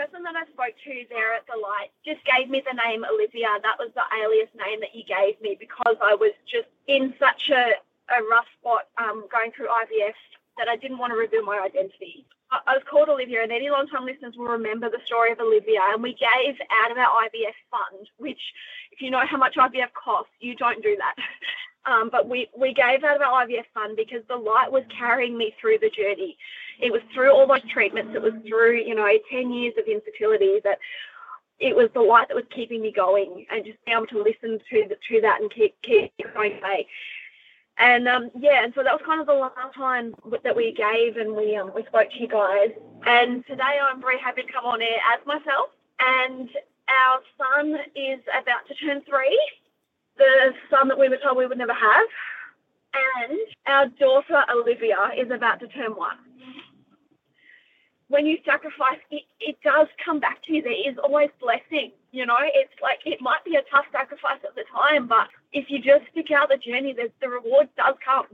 person that I spoke to there at the light just gave me the name Olivia. That was the alias name that you gave me because I was just in such a, a rough spot um, going through IVF that I didn't want to reveal my identity. I, I was called Olivia, and any long time listeners will remember the story of Olivia. And we gave out of our IVF fund, which, if you know how much IVF costs, you don't do that. Um, but we, we gave out of our IVF fund because the light was carrying me through the journey. It was through all those treatments. It was through, you know, 10 years of infertility that it was the light that was keeping me going and just being able to listen to the, to that and keep, keep going away. And um, yeah, and so that was kind of the last time that we gave and we um, we spoke to you guys. And today I'm very happy to come on air as myself. And our son is about to turn three, the son that we were told we would never have. And our daughter Olivia is about to turn one when you sacrifice, it, it does come back to you. There is always blessing. You know, it's like it might be a tough sacrifice at the time, but if you just stick out the journey, the, the reward does come.